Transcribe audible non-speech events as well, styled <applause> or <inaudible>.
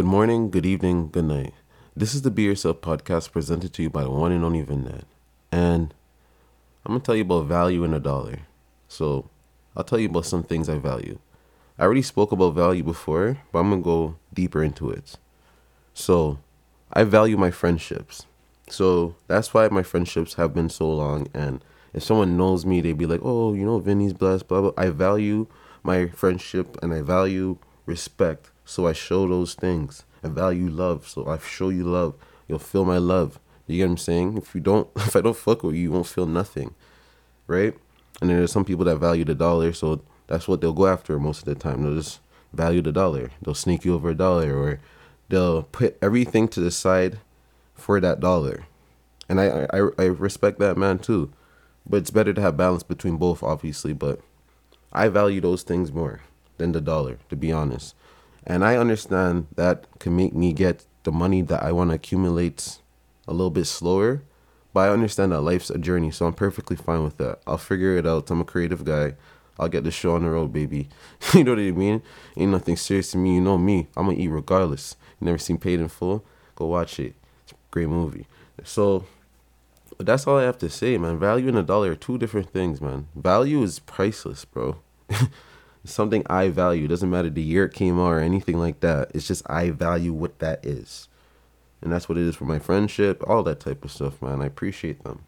Good morning, good evening, good night. This is the Be Yourself podcast presented to you by the one and only Vinnet. And I'm going to tell you about value in a dollar. So I'll tell you about some things I value. I already spoke about value before, but I'm going to go deeper into it. So I value my friendships. So that's why my friendships have been so long. And if someone knows me, they'd be like, oh, you know, Vinny's blessed, blah, blah. I value my friendship and I value respect. So I show those things. I value love. So I show you love. You'll feel my love. You get what I'm saying? If you don't, <laughs> if I don't fuck with you, you won't feel nothing. Right? And then there's some people that value the dollar. So that's what they'll go after most of the time. They'll just value the dollar. They'll sneak you over a dollar or they'll put everything to the side for that dollar. And I, I, I respect that man too. But it's better to have balance between both, obviously. But I value those things more than the dollar, to be honest. And I understand that can make me get the money that I want to accumulate a little bit slower. But I understand that life's a journey, so I'm perfectly fine with that. I'll figure it out. I'm a creative guy. I'll get the show on the road, baby. <laughs> you know what I mean? Ain't nothing serious to me. You know me. I'm gonna eat regardless. You never seen Paid in Full? Go watch it. It's a great movie. So but that's all I have to say, man. Value and a dollar are two different things, man. Value is priceless, bro. <laughs> something I value. It doesn't matter the year it came out or anything like that. It's just I value what that is. And that's what it is for my friendship, all that type of stuff, man. I appreciate them.